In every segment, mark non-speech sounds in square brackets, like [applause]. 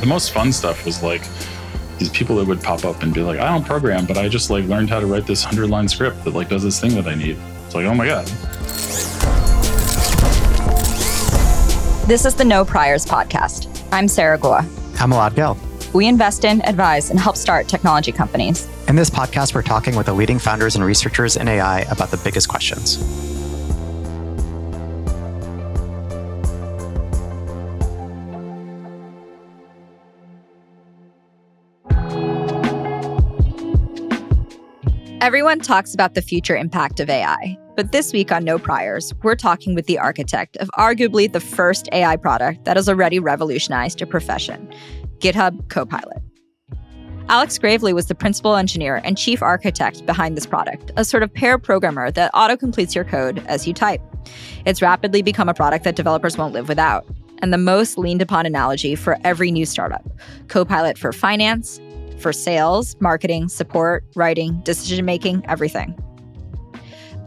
The most fun stuff was like these people that would pop up and be like, I don't program, but I just like learned how to write this hundred line script that like does this thing that I need. It's like, oh my God. This is the No Priors podcast. I'm Sarah Guo. I'm Elad Gil. We invest in, advise, and help start technology companies. In this podcast, we're talking with the leading founders and researchers in AI about the biggest questions. Everyone talks about the future impact of AI, but this week on No Priors, we're talking with the architect of arguably the first AI product that has already revolutionized a profession GitHub Copilot. Alex Graveley was the principal engineer and chief architect behind this product, a sort of pair programmer that auto completes your code as you type. It's rapidly become a product that developers won't live without, and the most leaned upon analogy for every new startup Copilot for finance, for sales, marketing, support, writing, decision making, everything.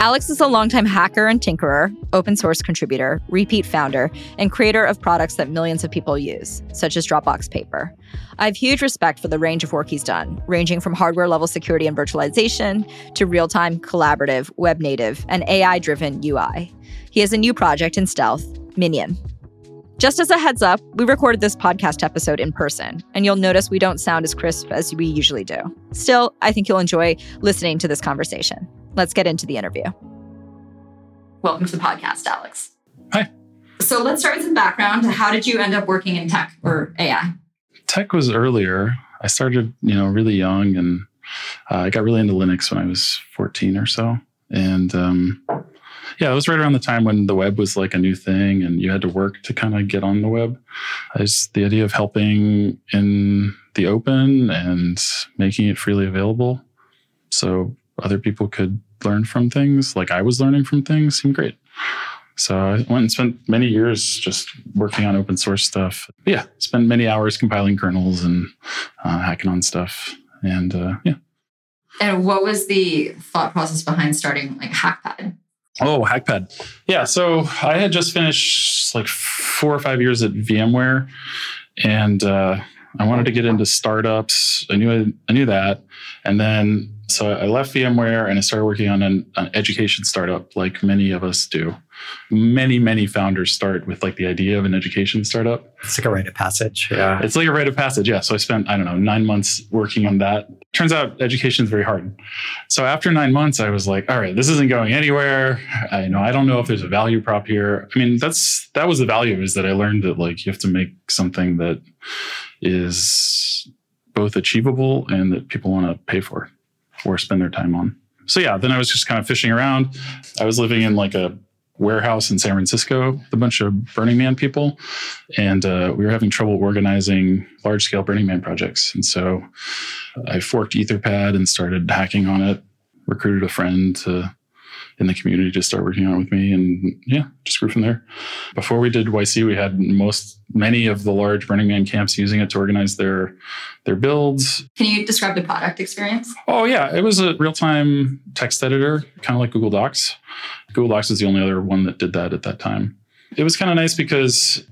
Alex is a longtime hacker and tinkerer, open source contributor, repeat founder, and creator of products that millions of people use, such as Dropbox Paper. I have huge respect for the range of work he's done, ranging from hardware level security and virtualization to real time, collaborative, web native, and AI driven UI. He has a new project in stealth, Minion, just as a heads up, we recorded this podcast episode in person, and you'll notice we don't sound as crisp as we usually do. Still, I think you'll enjoy listening to this conversation. Let's get into the interview. Welcome to the podcast, Alex. Hi. So let's start with some background. How did you end up working in tech or AI? Tech was earlier. I started, you know, really young and uh, I got really into Linux when I was 14 or so. And um, yeah, it was right around the time when the web was like a new thing and you had to work to kind of get on the web. I just, the idea of helping in the open and making it freely available so other people could learn from things like I was learning from things seemed great. So I went and spent many years just working on open source stuff. But yeah, spent many hours compiling kernels and uh, hacking on stuff. And uh, yeah. And what was the thought process behind starting like Hackpad? Oh, Hackpad. Yeah. So I had just finished like four or five years at VMware and uh, I wanted to get into startups. I knew I knew that. And then so I left VMware and I started working on an, an, education startup, like many of us do. Many, many founders start with like the idea of an education startup. It's like a rite of passage. Yeah. It's like a rite of passage. Yeah. So I spent, I don't know, nine months working on that. Turns out education is very hard. So after nine months, I was like, all right, this isn't going anywhere. I know I don't know if there's a value prop here. I mean, that's that was the value is that I learned that like you have to make something that is both achievable and that people want to pay for or spend their time on. So yeah, then I was just kind of fishing around. I was living in like a warehouse in San Francisco with a bunch of Burning Man people, and uh, we were having trouble organizing large scale Burning Man projects. And so I forked Etherpad and started hacking on it. Recruited a friend to in the community to start working on it with me. And yeah, just grew from there. Before we did YC, we had most many of the large Burning Man camps using it to organize their their builds. Can you describe the product experience? Oh yeah, it was a real-time text editor, kind of like Google Docs. Google Docs is the only other one that did that at that time. It was kind of nice because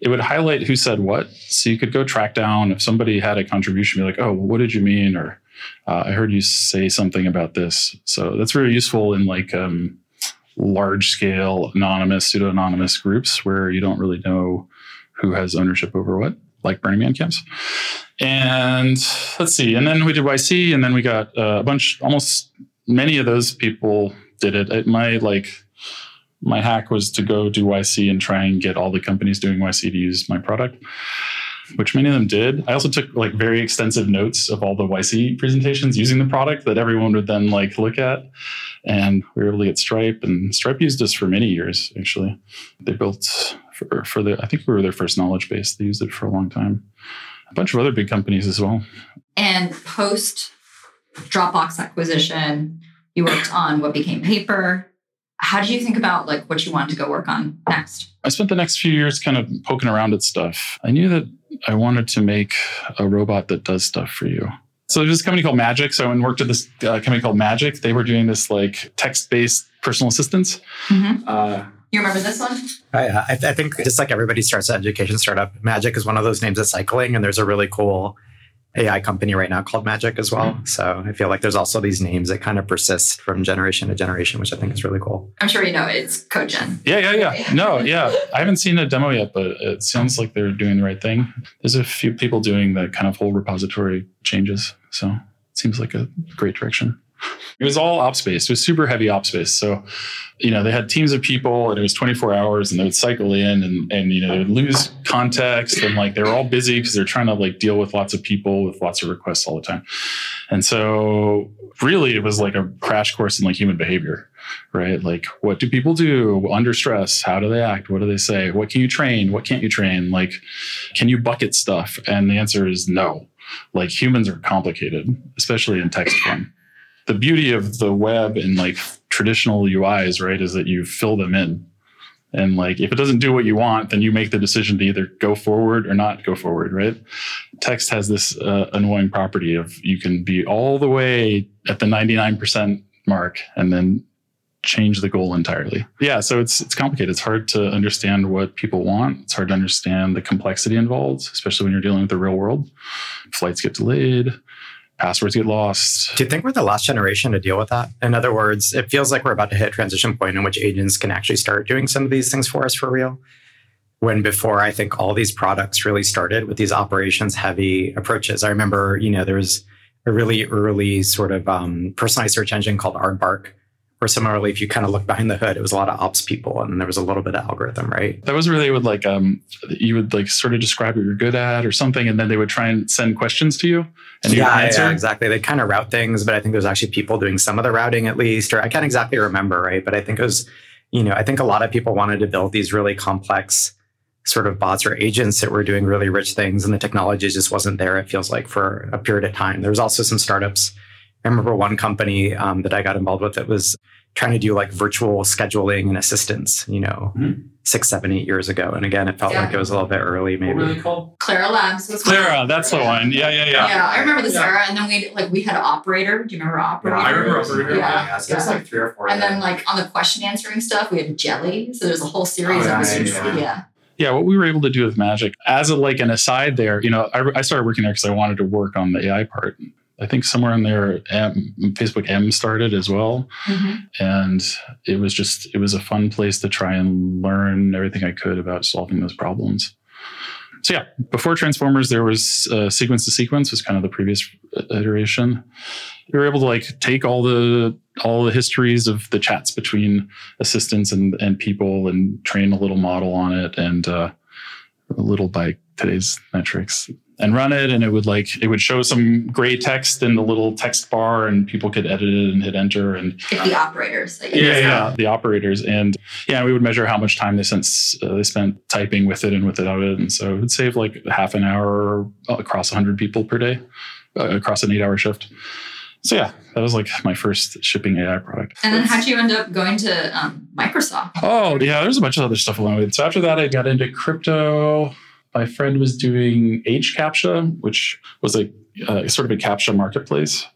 it would highlight who said what. So you could go track down if somebody had a contribution, be like, oh, what did you mean? Or uh, I heard you say something about this. So that's very useful in like um, large scale anonymous, pseudo anonymous groups where you don't really know who has ownership over what, like Burning Man camps. And let's see. And then we did YC, and then we got uh, a bunch, almost many of those people did it. it. My like, my hack was to go do YC and try and get all the companies doing YC to use my product which many of them did. I also took like very extensive notes of all the YC presentations using the product that everyone would then like look at. And we were able to get Stripe, and Stripe used us for many years. Actually, they built for, for the I think we were their first knowledge base. They used it for a long time. A bunch of other big companies as well. And post Dropbox acquisition, you worked on what became Paper. How did you think about like what you wanted to go work on next? I spent the next few years kind of poking around at stuff. I knew that I wanted to make a robot that does stuff for you. So there's this company called Magic. So I went and worked at this uh, company called Magic. They were doing this like text-based personal assistance. Mm-hmm. Uh, You remember this one? I, I, I think just like everybody starts an education startup, Magic is one of those names that's cycling, and there's a really cool AI company right now called Magic as well. Mm-hmm. So I feel like there's also these names that kind of persist from generation to generation, which I think is really cool. I'm sure you know it's CodeGen. Yeah, yeah, yeah. No, [laughs] yeah. I haven't seen a demo yet, but it sounds like they're doing the right thing. There's a few people doing that kind of whole repository changes. So it seems like a great direction. It was all ops based. It was super heavy ops based. So, you know, they had teams of people and it was 24 hours and they would cycle in and, and you know, they would lose context and like they were all busy because they're trying to like deal with lots of people with lots of requests all the time. And so really it was like a crash course in like human behavior, right? Like what do people do under stress? How do they act? What do they say? What can you train? What can't you train? Like, can you bucket stuff? And the answer is no. Like humans are complicated, especially in text form the beauty of the web and like traditional UIs, right, is that you fill them in. And like if it doesn't do what you want, then you make the decision to either go forward or not go forward, right? Text has this uh, annoying property of you can be all the way at the 99% mark and then change the goal entirely. Yeah, so it's it's complicated. It's hard to understand what people want. It's hard to understand the complexity involved, especially when you're dealing with the real world. Flights get delayed passwords get lost. Do you think we're the last generation to deal with that? In other words, it feels like we're about to hit a transition point in which agents can actually start doing some of these things for us for real. When before, I think all these products really started with these operations heavy approaches. I remember, you know, there was a really early sort of um, personalized search engine called Aardvark or similarly, if you kind of look behind the hood, it was a lot of ops people and there was a little bit of algorithm, right? That was really would like, um, you would like sort of describe what you're good at or something, and then they would try and send questions to you. And yeah, answer. yeah, exactly. They kind of route things, but I think there's actually people doing some of the routing at least, or I can't exactly remember, right? But I think it was, you know, I think a lot of people wanted to build these really complex sort of bots or agents that were doing really rich things and the technology just wasn't there, it feels like, for a period of time. There was also some startups. I remember one company um, that I got involved with that was trying to do like virtual scheduling and assistance, you know, mm-hmm. six, seven, eight years ago. And again, it felt yeah. like it was a little bit early, maybe. What were they called? Clara Labs. Was Clara, that's the one. Yeah, yeah, yeah. Yeah, I remember this yeah. era. And then we like we had operator. Do you remember operator? Yeah, I remember operator. Yeah. yeah. So there's like three or four. And then like on the question answering stuff, we had Jelly. So there's a whole series oh, of yeah, yeah. Yeah, what we were able to do with Magic, as a like an aside there, you know, I, I started working there because I wanted to work on the AI part. I think somewhere in there, M, Facebook M started as well, mm-hmm. and it was just it was a fun place to try and learn everything I could about solving those problems. So yeah, before Transformers, there was uh, sequence to sequence was kind of the previous iteration. We were able to like take all the all the histories of the chats between assistants and and people and train a little model on it and uh, a little by today's metrics and run it and it would like it would show some gray text in the little text bar and people could edit it and hit enter and the operators yeah yeah the operators and yeah we would measure how much time they spent uh, they spent typing with it and without it and so it would save like half an hour across 100 people per day uh, across an eight hour shift. So yeah that was like my first shipping ai product. And then how'd you end up going to um, microsoft? Oh yeah there's a bunch of other stuff along with it. So after that i got into crypto my friend was doing hCaptcha, which was a uh, sort of a captcha marketplace,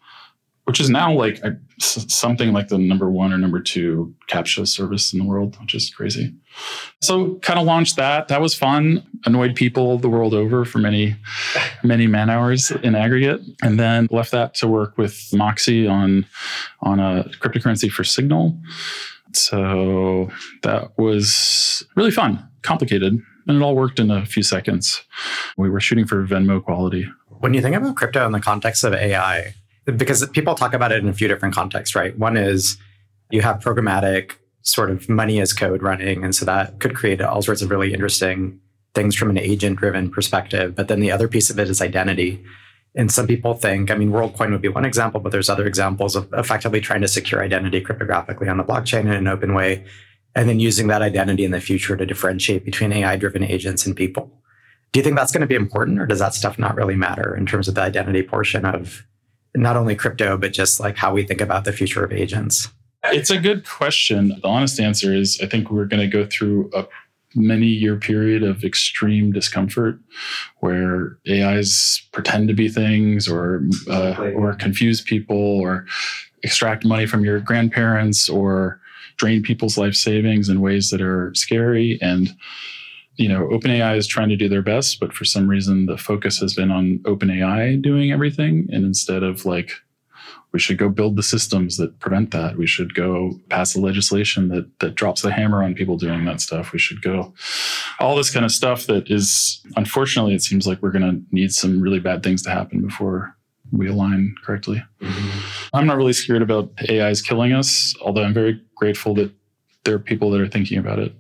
which is now like a, something like the number one or number two captcha service in the world, which is crazy. So kind of launched that. That was fun. Annoyed people the world over for many, [laughs] many man hours in aggregate, and then left that to work with Moxie on on a cryptocurrency for Signal. So that was really fun, complicated, and it all worked in a few seconds. We were shooting for Venmo quality. When you think about crypto in the context of AI, because people talk about it in a few different contexts, right? One is you have programmatic sort of money as code running. And so that could create all sorts of really interesting things from an agent driven perspective. But then the other piece of it is identity. And some people think, I mean, WorldCoin would be one example, but there's other examples of effectively trying to secure identity cryptographically on the blockchain in an open way and then using that identity in the future to differentiate between AI driven agents and people. Do you think that's going to be important or does that stuff not really matter in terms of the identity portion of not only crypto, but just like how we think about the future of agents? It's a good question. The honest answer is I think we're going to go through a many year period of extreme discomfort where AIs pretend to be things or uh, or confuse people or extract money from your grandparents or drain people's life savings in ways that are scary. And, you know, OpenAI is trying to do their best, but for some reason the focus has been on OpenAI doing everything. And instead of like, we should go build the systems that prevent that. We should go pass the legislation that that drops the hammer on people doing that stuff. We should go all this kind of stuff that is unfortunately it seems like we're to need some really bad things to happen before we align correctly. I'm not really scared about AIs killing us, although I'm very grateful that there are people that are thinking about it.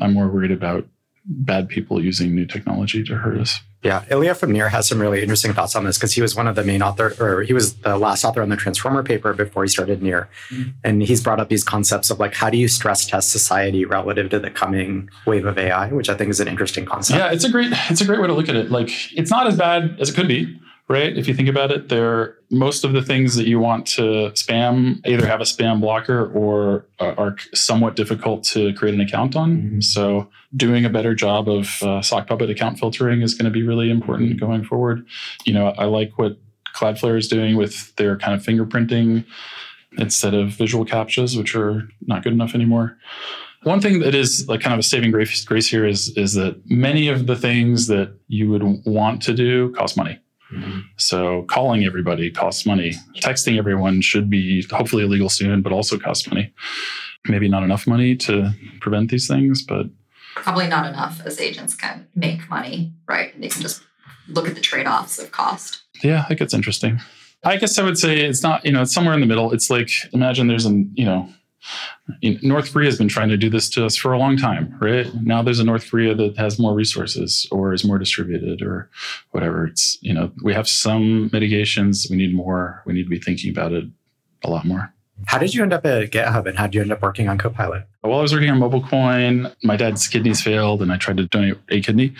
I'm more worried about bad people using new technology to hurt us. Yeah, Ilya from Near has some really interesting thoughts on this because he was one of the main author, or he was the last author on the Transformer paper before he started Near, mm-hmm. and he's brought up these concepts of like how do you stress test society relative to the coming wave of AI, which I think is an interesting concept. Yeah, it's a great it's a great way to look at it. Like it's not as bad as it could be right? If you think about it, there most of the things that you want to spam either have a spam blocker or are somewhat difficult to create an account on. Mm-hmm. So doing a better job of uh, sock puppet account filtering is going to be really important going forward. You know, I like what Cloudflare is doing with their kind of fingerprinting instead of visual captchas, which are not good enough anymore. One thing that is like kind of a saving grace, grace here is is that many of the things that you would want to do cost money. Mm-hmm. So calling everybody costs money. Texting everyone should be hopefully illegal soon, but also costs money. Maybe not enough money to prevent these things, but probably not enough as agents can make money, right? And They can just look at the trade-offs of cost. Yeah, it gets interesting. I guess I would say it's not, you know, it's somewhere in the middle. It's like imagine there's an, you know, North Korea has been trying to do this to us for a long time, right? Now there's a North Korea that has more resources or is more distributed or whatever. It's, you know, we have some mitigations. We need more. We need to be thinking about it a lot more. How did you end up at GitHub and how did you end up working on Copilot? While I was working on MobileCoin, my dad's kidneys failed and I tried to donate a kidney.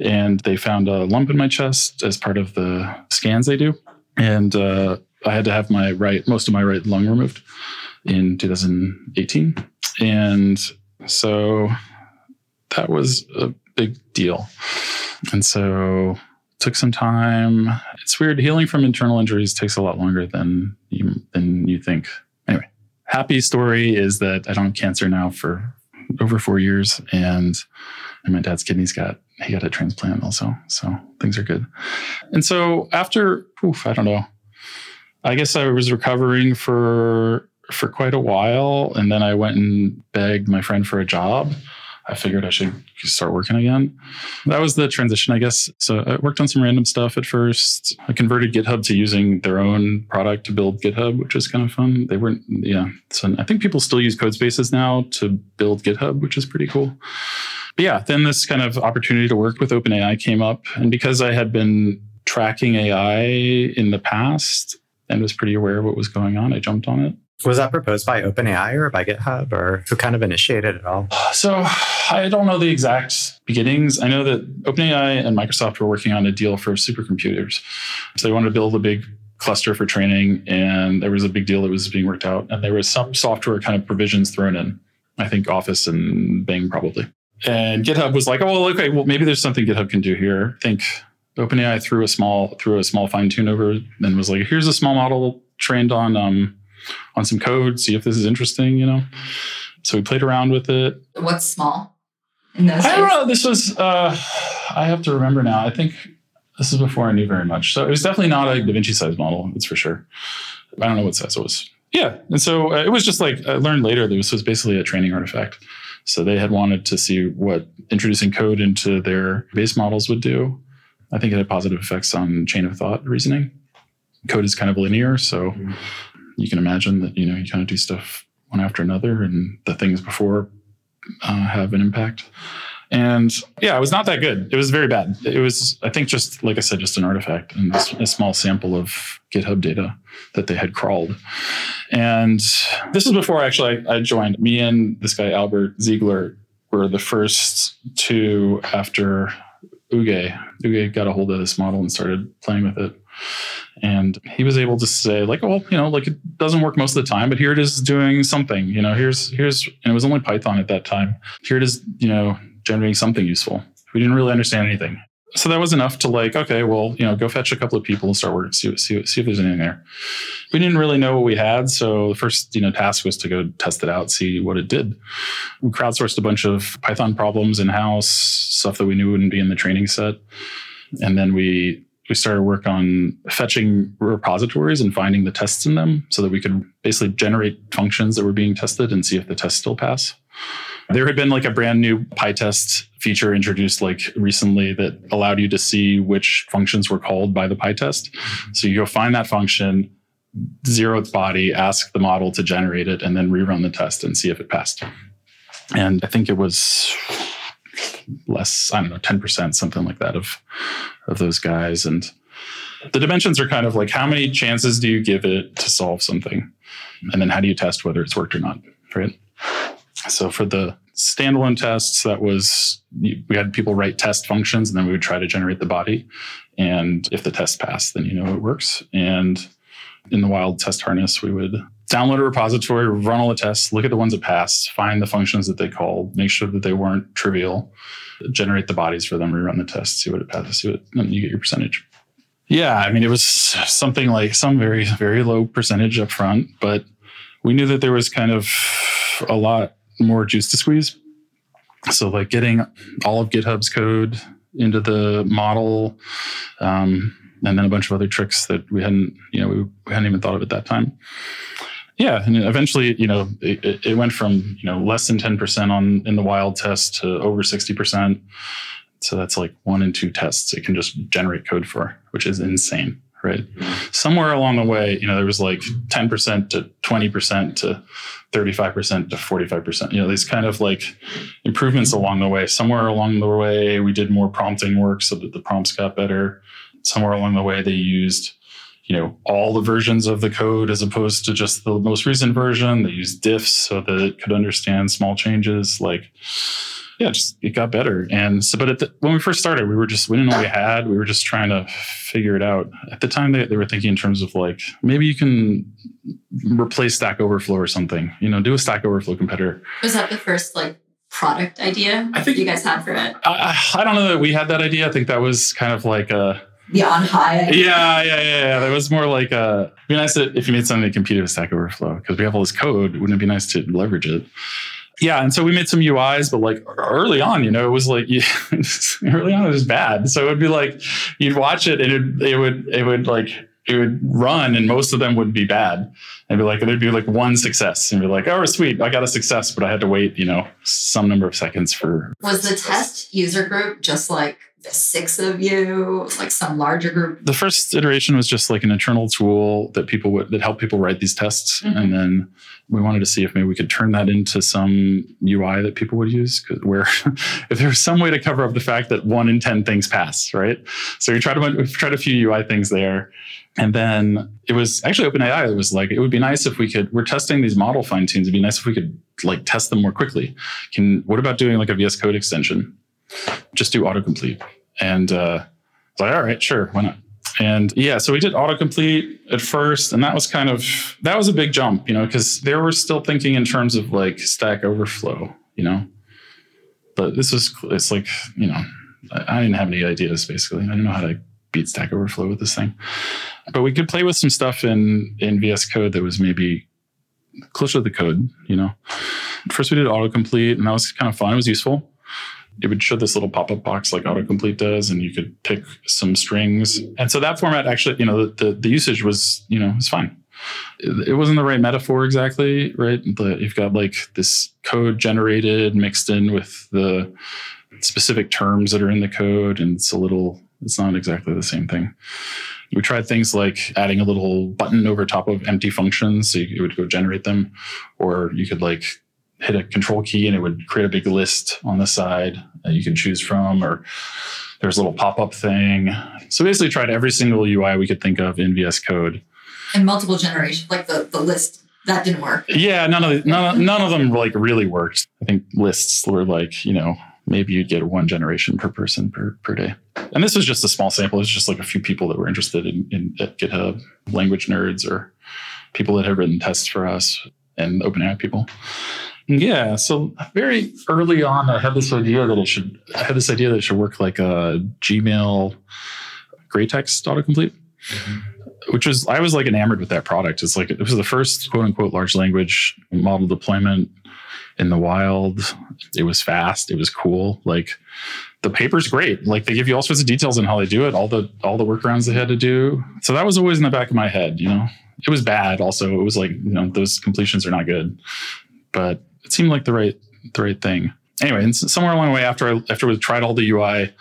And they found a lump in my chest as part of the scans they do. And uh, I had to have my right, most of my right lung removed in 2018. And so that was a big deal. And so took some time. It's weird. Healing from internal injuries takes a lot longer than you than you think. Anyway, happy story is that I don't have cancer now for over four years, and and my dad's kidneys got he got a transplant also, so things are good. And so after, oof, I don't know. I guess I was recovering for for quite a while. And then I went and begged my friend for a job. I figured I should start working again. That was the transition, I guess. So I worked on some random stuff at first. I converted GitHub to using their own product to build GitHub, which was kind of fun. They weren't, yeah. So I think people still use Codespaces now to build GitHub, which is pretty cool. But yeah, then this kind of opportunity to work with OpenAI came up. And because I had been tracking AI in the past and was pretty aware of what was going on, I jumped on it. Was that proposed by OpenAI or by GitHub or who kind of initiated it all? So I don't know the exact beginnings. I know that OpenAI and Microsoft were working on a deal for supercomputers. So they wanted to build a big cluster for training and there was a big deal that was being worked out and there was some software kind of provisions thrown in. I think Office and Bing probably. And GitHub was like, oh, well, okay, well, maybe there's something GitHub can do here. I think OpenAI threw a small threw a small fine tune over and was like, here's a small model trained on um, on some code, see if this is interesting, you know? So we played around with it. What's small? In those I don't know. This was, uh, I have to remember now. I think this is before I knew very much. So it was definitely not a Da Vinci size model, it's for sure. I don't know what size it was. Yeah. And so uh, it was just like, I learned later that this was basically a training artifact. So they had wanted to see what introducing code into their base models would do. I think it had positive effects on chain of thought reasoning. Code is kind of linear, so mm-hmm you can imagine that you know you kind of do stuff one after another, and the things before uh, have an impact. And yeah, it was not that good. It was very bad. It was, I think, just like I said, just an artifact and a small sample of GitHub data that they had crawled. And this is before actually I, I joined. Me and this guy Albert Ziegler were the first two after Oege. Oege got a hold of this model and started playing with it. And he was able to say, like, well, you know, like it doesn't work most of the time, but here it is doing something. You know, here's here's and it was only Python at that time. Here it is, you know, generating something useful. We didn't really understand anything. So that was enough to like, okay, well, you know, go fetch a couple of people and start working, see, see, see if there's anything there. We didn't really know what we had. So the first, you know, task was to go test it out, see what it did. We crowdsourced a bunch of Python problems in house, stuff that we knew wouldn't be in the training set. And then we, we started work on fetching repositories and finding the tests in them so that we could basically generate functions that were being tested and see if the tests still pass. There had been like a brand new PyTest feature introduced like recently that allowed you to see which functions were called by the PyTest. So you go find that function, zero its body, ask the model to generate it, and then rerun the test and see if it passed. And I think it was less, I don't know, 10%, something like that of of those guys. And the dimensions are kind of like how many chances do you give it to solve something? And then how do you test whether it's worked or not? Right. So for the standalone tests, that was we had people write test functions, and then we would try to generate the body. And if the test passed, then you know it works. And in the wild test harness, we would download a repository, run all the tests, look at the ones that passed, find the functions that they called, make sure that they weren't trivial, generate the bodies for them, rerun the test, see what it passes, see what, and you get your percentage. Yeah, I mean, it was something like some very, very low percentage up front, but we knew that there was kind of a lot more juice to squeeze. So, like getting all of GitHub's code into the model, um, and then a bunch of other tricks that we hadn't, you know, we, we hadn't even thought of at that time. Yeah, and eventually, you know, it, it went from you know less than ten percent on in the wild test to over sixty percent. So that's like one in two tests it can just generate code for, which is insane right? Somewhere along the way, you know, there was like 10% to 20% to 35% to 45%. You know, these kind of like improvements along the way. Somewhere along the way, we did more prompting work so that the prompts got better. Somewhere along the way, they used you know all the versions of the code as opposed to just the most recent version they used diffs so that it could understand small changes like yeah, just it got better. And so, but the, when we first started, we were just we didn't know what we had. We were just trying to figure it out. At the time, they, they were thinking in terms of like maybe you can replace Stack Overflow or something. You know, do a Stack Overflow competitor. Was that the first like product idea I think you guys had for it? I, I don't know that we had that idea. I think that was kind of like a the on high. Idea. Yeah, yeah, yeah, yeah. That was more like a. It'd be nice if you made something to compete with Stack Overflow because we have all this code. Wouldn't it be nice to leverage it? Yeah and so we made some uis but like early on you know it was like [laughs] early on it was bad. So it would be like you'd watch it and it, it would it would like it would run and most of them would be bad. And be like there'd be like one success. And be like oh sweet i got a success but i had to wait you know some number of seconds for was the test user group just like six of you, like some larger group? The first iteration was just like an internal tool that people would that helped people write these tests, mm-hmm. and then we wanted to see if maybe we could turn that into some UI that people would use. Where [laughs] if there was some way to cover up the fact that one in ten things pass, right? So we tried to we tried a few UI things there, and then it was actually OpenAI. It was like it would be nice if we could. We're testing these model fine tunes. It'd be nice if we could like test them more quickly. Can what about doing like a VS Code extension? Just do autocomplete and uh, like, all right, sure, why not? And yeah, so we did autocomplete at first, and that was kind of that was a big jump, you know, because they were still thinking in terms of like Stack Overflow, you know. But this was it's like you know, I, I didn't have any ideas basically. I didn't know how to beat Stack Overflow with this thing, but we could play with some stuff in in VS Code that was maybe closer to the code, you know. First, we did autocomplete, and that was kind of fun. It was useful it would show this little pop-up box like autocomplete does and you could pick some strings. And so that format actually you know the, the, the usage was you know was fine. It, it, wasn't the right metaphor exactly right? But you've got like this code generated mixed in with the specific terms that are in the code and it's a little it's not exactly the same thing. We tried things like adding a little button over top of empty functions so you, it would go generate them or you could like hit a control key and it would create a big list on the side that you can choose from or there's a little pop-up thing. So basically tried every single ui we could think of in vs code. And multiple generations like the, the list that didn't work. Yeah none of none, none of them like really worked. I think lists were like you know maybe you'd get one generation per person per, per day. And this was just a small sample. It's just like a few people that were interested in, in at github language nerds or people that had written tests for us and open AI people Yeah. So very early on, I had this idea that it should. I had this idea that it should work like a Gmail gray text autocomplete, mm-hmm. which was I was like enamored with that product. It's like it was the first quote unquote large language model deployment in the wild. It was fast. It was cool. Like the paper's great. Like they give you all sorts of details on how they do it, all the all the workarounds they had to do. So that was always in the back of my head. You know, it was bad. Also, it was like you know those completions are not good, but it seemed like the right the right thing. Anyway, and somewhere along the way after I after we tried all the UI,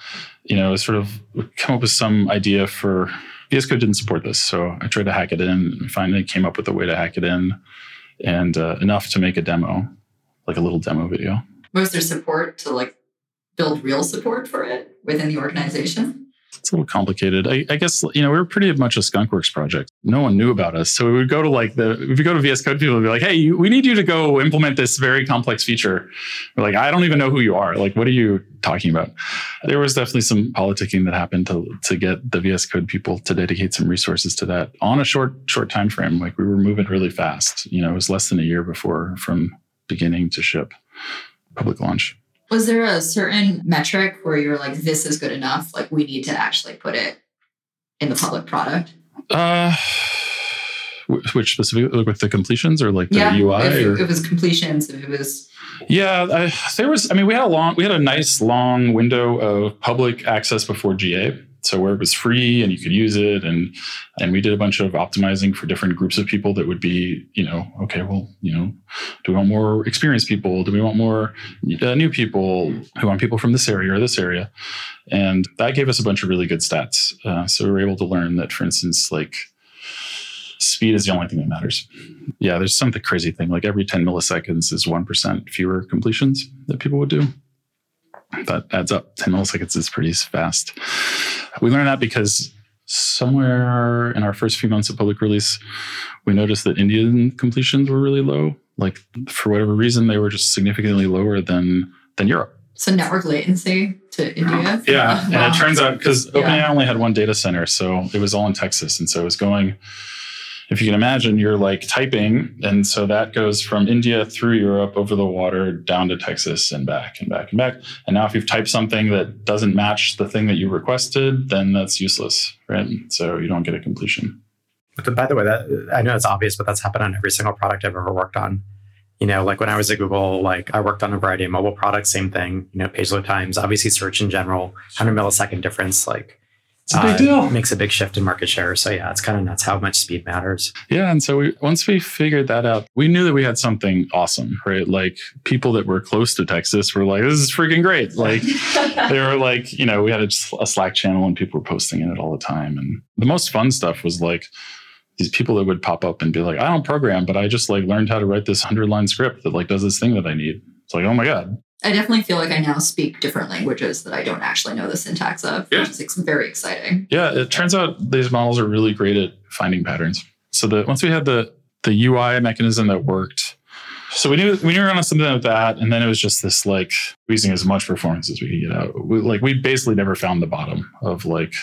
you know, sort of come up with some idea for VS Code didn't support this, so I tried to hack it in. And finally, came up with a way to hack it in, and uh, enough to make a demo, like a little demo video. Was there support to like build real support for it within the organization? It's a little complicated. I, I, guess you know we were pretty much a skunkworks project. No one knew about us, so we would go to like the if we go to VS Code, people would be like, "Hey, you, we need you to go implement this very complex feature." We're like, "I don't even know who you are. Like, what are you talking about?" There was definitely some politicking that happened to to get the VS Code people to dedicate some resources to that on a short short time frame. Like we were moving really fast. You know, it was less than a year before from beginning to ship public launch. Was there a certain metric where you were like, this is good enough? Like, we need to actually put it in the public product? Uh, which specifically with the completions or like the yeah, UI? If or? it was completions, if it was. Yeah, I, there was. I mean, we had a long, we had a nice long window of public access before GA so where it was free and you could use it. And and we did a bunch of optimizing for different groups of people that would be you know okay well you know do we want more experienced people? Do we want more uh, new people who want people from this area or this area? And that gave us a bunch of really good stats. Uh, so we were able to learn that for instance like speed is the only thing that matters. Yeah there's something crazy thing like every 10 milliseconds is 1% fewer completions that people would do that adds up 10 milliseconds is pretty fast we learned that because somewhere in our first few months of public release, we noticed that Indian completions were really low. Like for whatever reason, they were just significantly lower than than Europe. So network latency to India. Yeah, wow. and it turns out because OpenAI yeah. only had one data center, so it was all in Texas, and so it was going if you can imagine, you're like typing. And so that goes from India through Europe over the water down to Texas and back and back and back. And now if you've typed something that doesn't match the thing that you requested, then that's useless, right? So you don't get a completion. But by the way, that I know it's obvious, but that's happened on every single product I've ever worked on. You know, like when I was at Google, like I worked on a variety of mobile products, same thing, you know, page load times, obviously search in general, 100 millisecond difference, like it's a big uh, deal. Makes a big shift in market share. So yeah, it's kind of nuts how much speed matters. Yeah, and so we once we figured that out, we knew that we had something awesome, right? Like people that were close to Texas were like, "This is freaking great!" Like [laughs] they were like, you know, we had a, a Slack channel and people were posting in it all the time. And the most fun stuff was like these people that would pop up and be like, "I don't program, but I just like learned how to write this hundred line script that like does this thing that I need." It's like, oh my god, I definitely feel like I now speak different languages that I don't actually know the syntax of, yeah. which is very exciting. Yeah, it turns out these models are really great at finding patterns. So that once we had the the UI mechanism that worked, so we knew we knew we were on something like that, and then it was just this like using as much performance as we could get out. We, like we basically never found the bottom of like,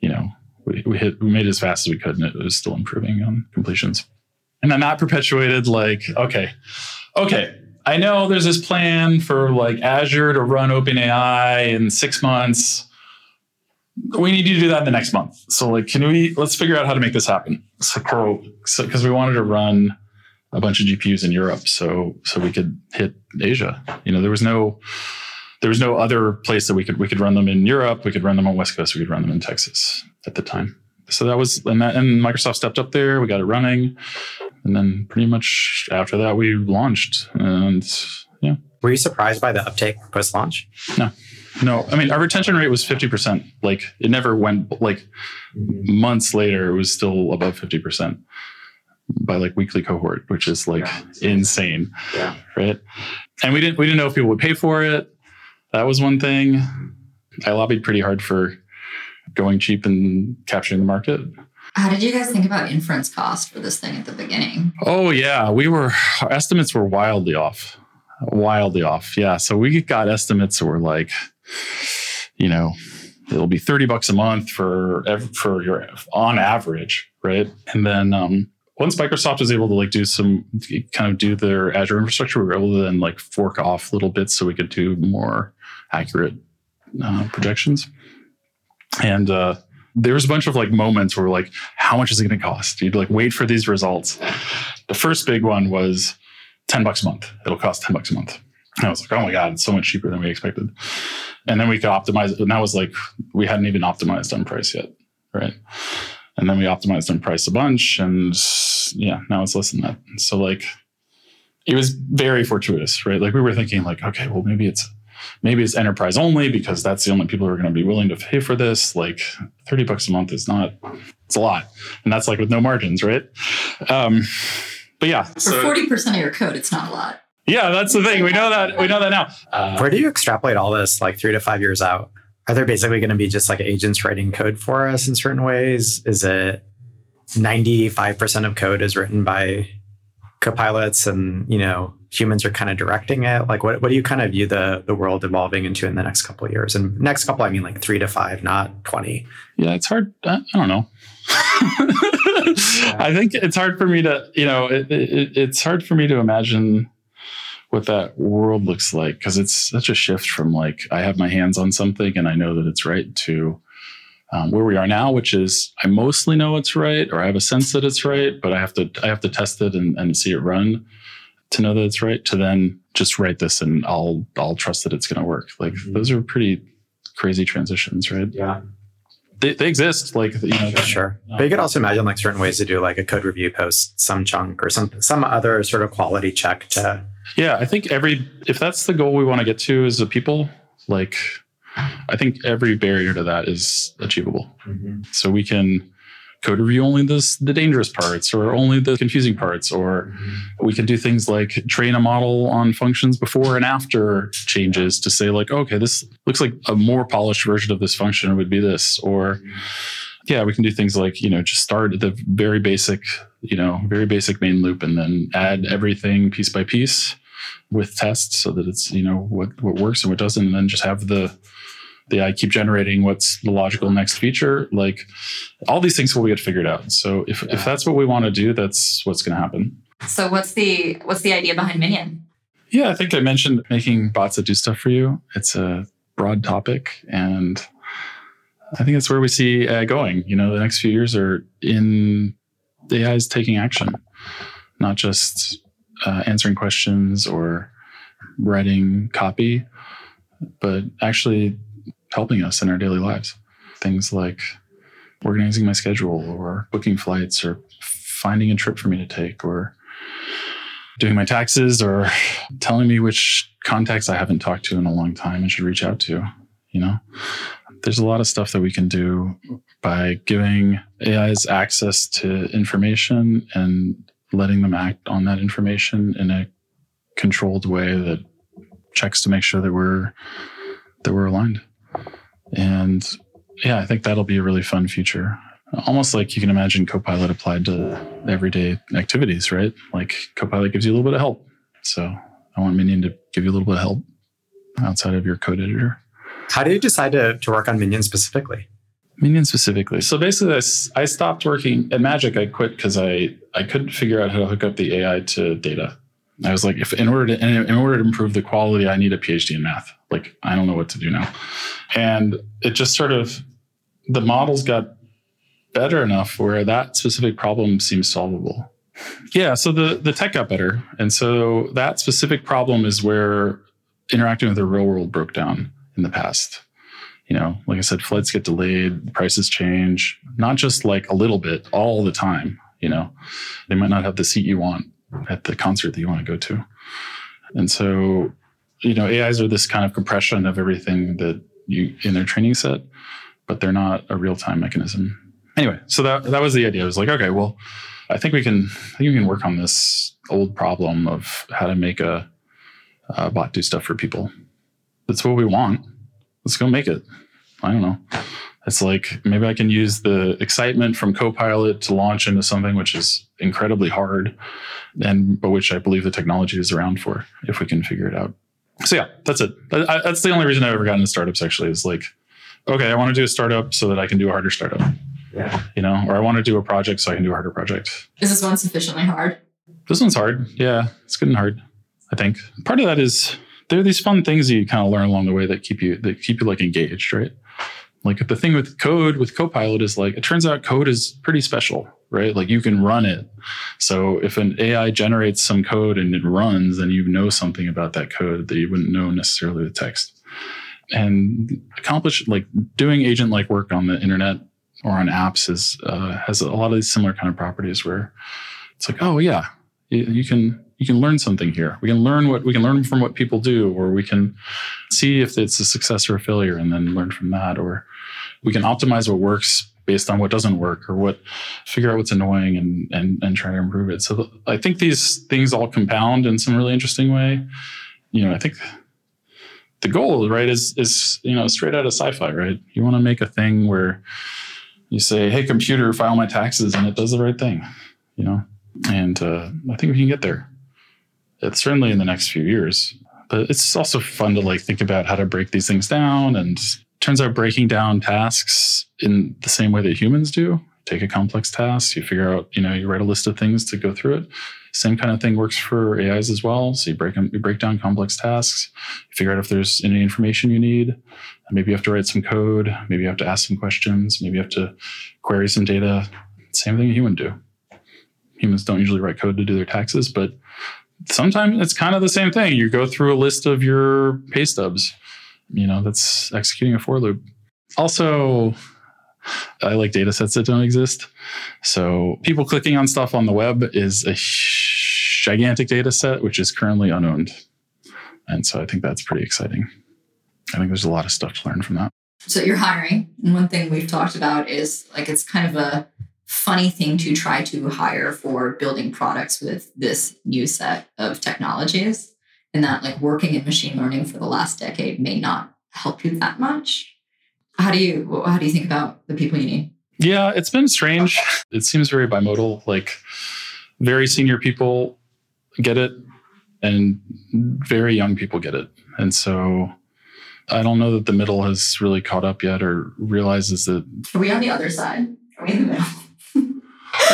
you know, we, we hit we made it as fast as we could, and it was still improving on completions. And then that perpetuated like, okay, okay, I know there's this plan for like Azure to run OpenAI in six months. We need you to do that in the next month. So like, can we, let's figure out how to make this happen. So, so cause we wanted to run a bunch of GPUs in Europe. So, so we could hit Asia. You know, there was no, there was no other place that we could, we could run them in Europe. We could run them on West Coast. We could run them in Texas at the time. So that was, and that, and Microsoft stepped up there. We got it running and then pretty much after that we launched. And yeah. Were you surprised by the uptake post launch no. No. I mean our retention rate was 50% like it never went like mm-hmm. months later it was still above 50% by like weekly cohort which is like yeah. insane. Yeah. Right? And we didn't we didn't know if people would pay for it. That was one thing. I lobbied pretty hard for going cheap and capturing the market how did you guys think about inference cost for this thing at the beginning? Oh yeah, we were our estimates were wildly off. Wildly off. Yeah. So we got estimates that were like, you know, it'll be 30 bucks a month for for your on average, right? And then um once Microsoft was able to like do some kind of do their Azure infrastructure, we were able to then like fork off little bits so we could do more accurate uh, projections. And uh, there was a bunch of like moments where like, how much is it going to cost? You'd like wait for these results. The first big one was 10 bucks a month. It'll cost 10 bucks a month. And I was like, oh my God, it's so much cheaper than we expected. And then we could optimize it. And that was like, we hadn't even optimized on price yet. Right. And then we optimized on price a bunch. And yeah, now it's less than that. So like, it was very fortuitous, right? Like we were thinking like, okay, well, maybe it's maybe it's enterprise only because that's the only people who are going to be willing to pay for this. Like 30 bucks a month is not, it's a lot. And that's like with no margins, right? Um, but yeah. For so, 40% of your code, it's not a lot. Yeah, that's the thing. We know that. We know that now. Uh, Where do you extrapolate all this like three to five years out? Are there basically going to be just like agents writing code for us in certain ways? Is it 95% of code is written by copilots and, you know, humans are kind of directing it? Like what, what do you kind of view the the world evolving into in the next couple of years? And next couple, I mean like three to five, not 20. Yeah, it's hard. I don't know. [laughs] I think it's hard for me to, you know, it, it, it's hard for me to imagine what that world looks like because it's such a shift from like I have my hands on something and I know that it's right to um, where we are now, which is I mostly know it's right or I have a sense that it's right, but I have to I have to test it and, and see it run to know that it's right. To then just write this and I'll I'll trust that it's going to work. Like mm-hmm. those are pretty crazy transitions, right? Yeah. They, they exist, like you know. Sure, um, but you could also imagine like certain ways to do like a code review post, some chunk or some some other sort of quality check to yeah, I think every if that's the goal we want to get to as a people, like I think every barrier to that is achievable. Mm-hmm. So we can code review only this, the dangerous parts or only the confusing parts, or mm-hmm. we can do things like train a model on functions before and after changes to say like, okay, this looks like a more polished version of this function would be this, or yeah, we can do things like, you know, just start at the very basic you know, very basic main loop and then add everything piece by piece with tests so that it's, you know, what, what works and what doesn't, and then just have the, the AI keep generating what's the logical next feature. Like all these things will get figured out. So if, yeah. if that's what we want to do, that's what's going to happen. So what's the, what's the idea behind Minion? Yeah, I think I mentioned making bots that do stuff for you. It's a broad topic and I think that's where we see AI going. You know, the next few years are in AI is taking action, not just uh, answering questions or writing copy, but actually helping us in our daily lives. Things like organizing my schedule or booking flights or finding a trip for me to take or doing my taxes or [laughs] telling me which contacts I haven't talked to in a long time and should reach out to, you know? There's a lot of stuff that we can do by giving AIs access to information and letting them act on that information in a controlled way that checks to make sure that we're that we're aligned. And yeah, I think that'll be a really fun future. Almost like you can imagine Copilot applied to everyday activities, right? Like Copilot gives you a little bit of help. So I want Minion to give you a little bit of help outside of your code editor. How did you decide to, to work on Minion specifically? Minion specifically. So basically, I, I stopped working at Magic. I quit because I, I couldn't figure out how to hook up the AI to data. I was like, if in order to in order to improve the quality, I need a PhD in math. Like, I don't know what to do now. And it just sort of the models got better enough where that specific problem seems solvable. Yeah, so the the tech got better, and so that specific problem is where interacting with the real world broke down in the past you know, like I said, flights get delayed, prices change, not just like a little bit, all the time. You know, they might not have the seat you want at the concert that you want to go to. And so, you know, AIs are this kind of compression of everything that you in their training set, but they're not a real time mechanism. Anyway, so that that was the idea. I was like, okay, well, I think we can I think we can work on this old problem of how to make a, a bot do stuff for people. That's what we want. Let's go make it. I don't know. It's like maybe I can use the excitement from Copilot to launch into something which is incredibly hard, and but which I believe the technology is around for if we can figure it out. So yeah, that's it. That's the only reason I've ever gotten into startups. Actually, is like, okay, I want to do a startup so that I can do a harder startup. Yeah. You know, or I want to do a project so I can do a harder project. Is this one sufficiently hard? This one's hard. Yeah, it's good and hard. I think part of that is there are these fun things you kind of learn along the way that keep you that keep you like engaged, right? Like the thing with code with Copilot is like it turns out code is pretty special, right? Like you can run it. So if an AI generates some code and it runs, then you know something about that code that you wouldn't know necessarily with text. And accomplish like doing agent like work on the internet or on apps is uh, has a lot of these similar kind of properties where it's like, oh yeah, you, can you can learn something here. We can learn what we can learn from what people do, or we can see if it's a success or a failure, and then learn from that. Or we can optimize what works based on what doesn't work, or what figure out what's annoying and and and try to improve it. So I think these things all compound in some really interesting way. You know, I think the goal, right, is is you know straight out of sci-fi, right? You want to make a thing where you say, "Hey, computer, file my taxes," and it does the right thing. You know, and uh, I think we can get there. It's certainly in the next few years, but it's also fun to like think about how to break these things down. And turns out breaking down tasks in the same way that humans do. Take a complex task, you figure out, you know, you write a list of things to go through it. Same kind of thing works for AIs as well. So you break them, you break down complex tasks, you figure out if there's any information you need. Maybe you have to write some code. Maybe you have to ask some questions. Maybe you have to query some data. Same thing a human do. Humans don't usually write code to do their taxes, but sometimes it's kind of the same thing. You go through a list of your pay stubs. You know, that's executing a for loop. Also, I like data sets that don't exist. So people clicking on stuff on the web is a gigantic data set, which is currently unowned. And so I think that's pretty exciting. I think there's a lot of stuff to learn from that. So you're hiring. And one thing we've talked about is like it's kind of a funny thing to try to hire for building products with this new set of technologies. And that like working in machine learning for the last decade may not help you that much. How do you how do you think about the people you need? Yeah, it's been strange. It seems very bimodal. Like very senior people get it and very young people get it. And so I don't know that the middle has really caught up yet or realizes that. Are we on the other side? Are we in the middle?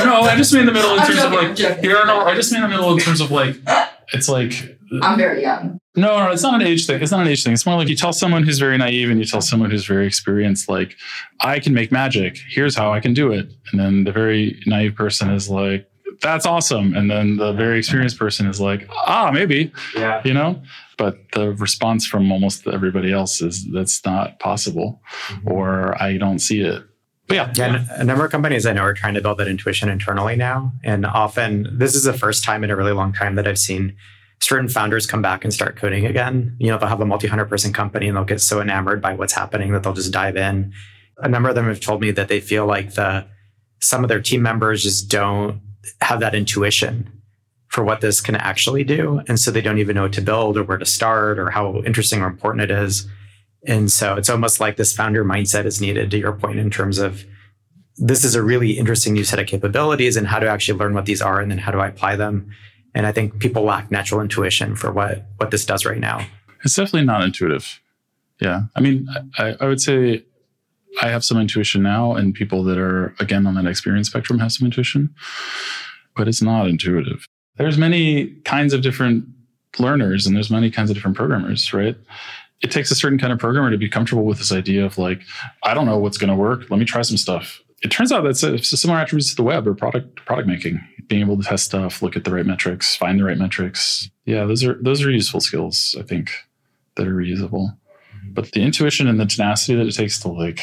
no, I just mean the middle in terms joking, of like. Yeah, no, I just mean the middle in terms of like. It's like. I'm very young. No, no, it's not an age thing. It's not an age thing. It's more like you tell someone who's very naive and you tell someone who's very experienced, like, I can make magic. Here's how I can do it. And then the very naive person is like, that's awesome. And then the very experienced person is like, ah, maybe, Yeah. you know? But the response from almost everybody else is that's not possible or I don't see it. But yeah, Yeah, a number of companies I know are trying to build that intuition internally now. And often, this is the first time in a really long time that I've seen certain founders come back and start coding again. You know, they'll have a multi hundred person company and they'll get so enamored by what's happening that they'll just dive in. A number of them have told me that they feel like the some of their team members just don't have that intuition for what this can actually do. And so they don't even know what to build or where to start or how interesting or important it is. And so it's almost like this founder mindset is needed to your point in terms of this is a really interesting new set of capabilities and how to actually learn what these are and then how do I apply them. And I think people lack natural intuition for what what this does right now. it's definitely not intuitive. Yeah. I mean, I, I would say I have some intuition now, and people that are, again, on that experience spectrum have some intuition, but it's not intuitive. There's many kinds of different learners and there's many kinds of different programmers, right? It takes a certain kind of programmer to be comfortable with this idea of like, I don't know what's going to work. Let me try some stuff. It turns out that's a, similar attributes to the web or product product making, being able to test stuff, look at the right metrics, find the right metrics. Yeah, those are those are useful skills, I think, that are reusable. Mm-hmm. But the intuition and the tenacity that it takes to like,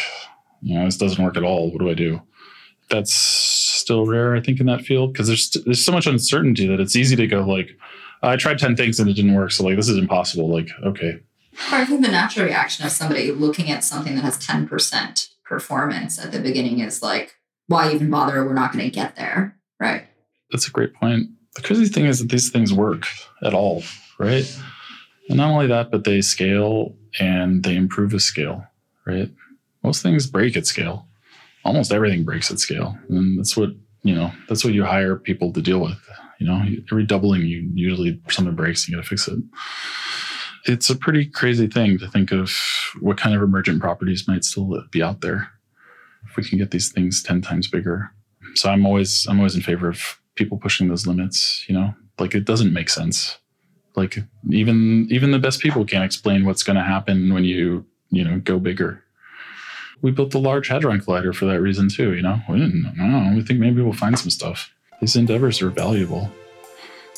you know, this doesn't work at all. What do I do? That's still rare, I think, in that field because there's there's so much uncertainty that it's easy to go like, I tried ten things and it didn't work, so like this is impossible. Like, okay, I think the natural reaction of somebody looking at something that has 10% performance at the beginning is like, why even bother? We're not going to get there. Right. That's a great point. The crazy thing is that these things work at all, right? And not only that, but they scale and they improve with scale, right? Most things break at scale. Almost everything breaks at scale. And that's what, you know, that's what you hire people to deal with. You know, every doubling, you usually something breaks, you got to fix it. It's a pretty crazy thing to think of what kind of emergent properties might still be out there. if we can get these things 10 times bigger. So I'm always I'm always in favor of people pushing those limits, you know? Like it doesn't make sense. Like even even the best people can't explain what's going to happen when you, you know, go bigger. We built the Large Hadron Collider for that reason too, you know? We didn't I don't know, we think maybe we'll find some stuff. These endeavors are valuable.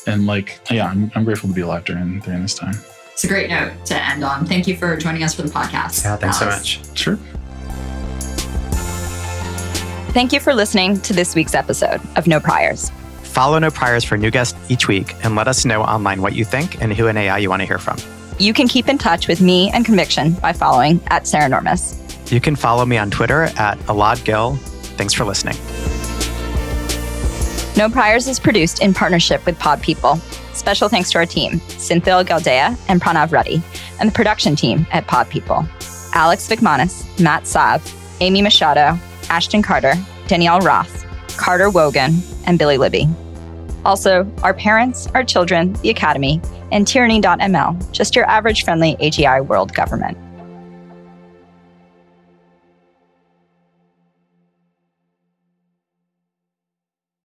And like, yeah, I'm, I'm grateful to be alive during during this time. It's a great note to end on. Thank you for joining us for the podcast. Yeah, thanks Alex. so much. Sure. Thank you for listening to this week's episode of No Priors. Follow No Priors for new guests each week and let us know online what you think and who in AI you want to hear from. You can keep in touch with me and Conviction by following at Saranormous. You can follow me on Twitter at Elad Gil. Thanks for listening. No Priors is produced in partnership with Pod People. Special thanks to our team, Cynthia Galdea and Pranav Reddy, and the production team at Pod People. Alex Vikmanis, Matt Sav, Amy Machado, Ashton Carter, Danielle Roth, Carter Wogan, and Billy Libby. Also, our parents, our children, the Academy, and tyranny.ml, just your average friendly AGI world government.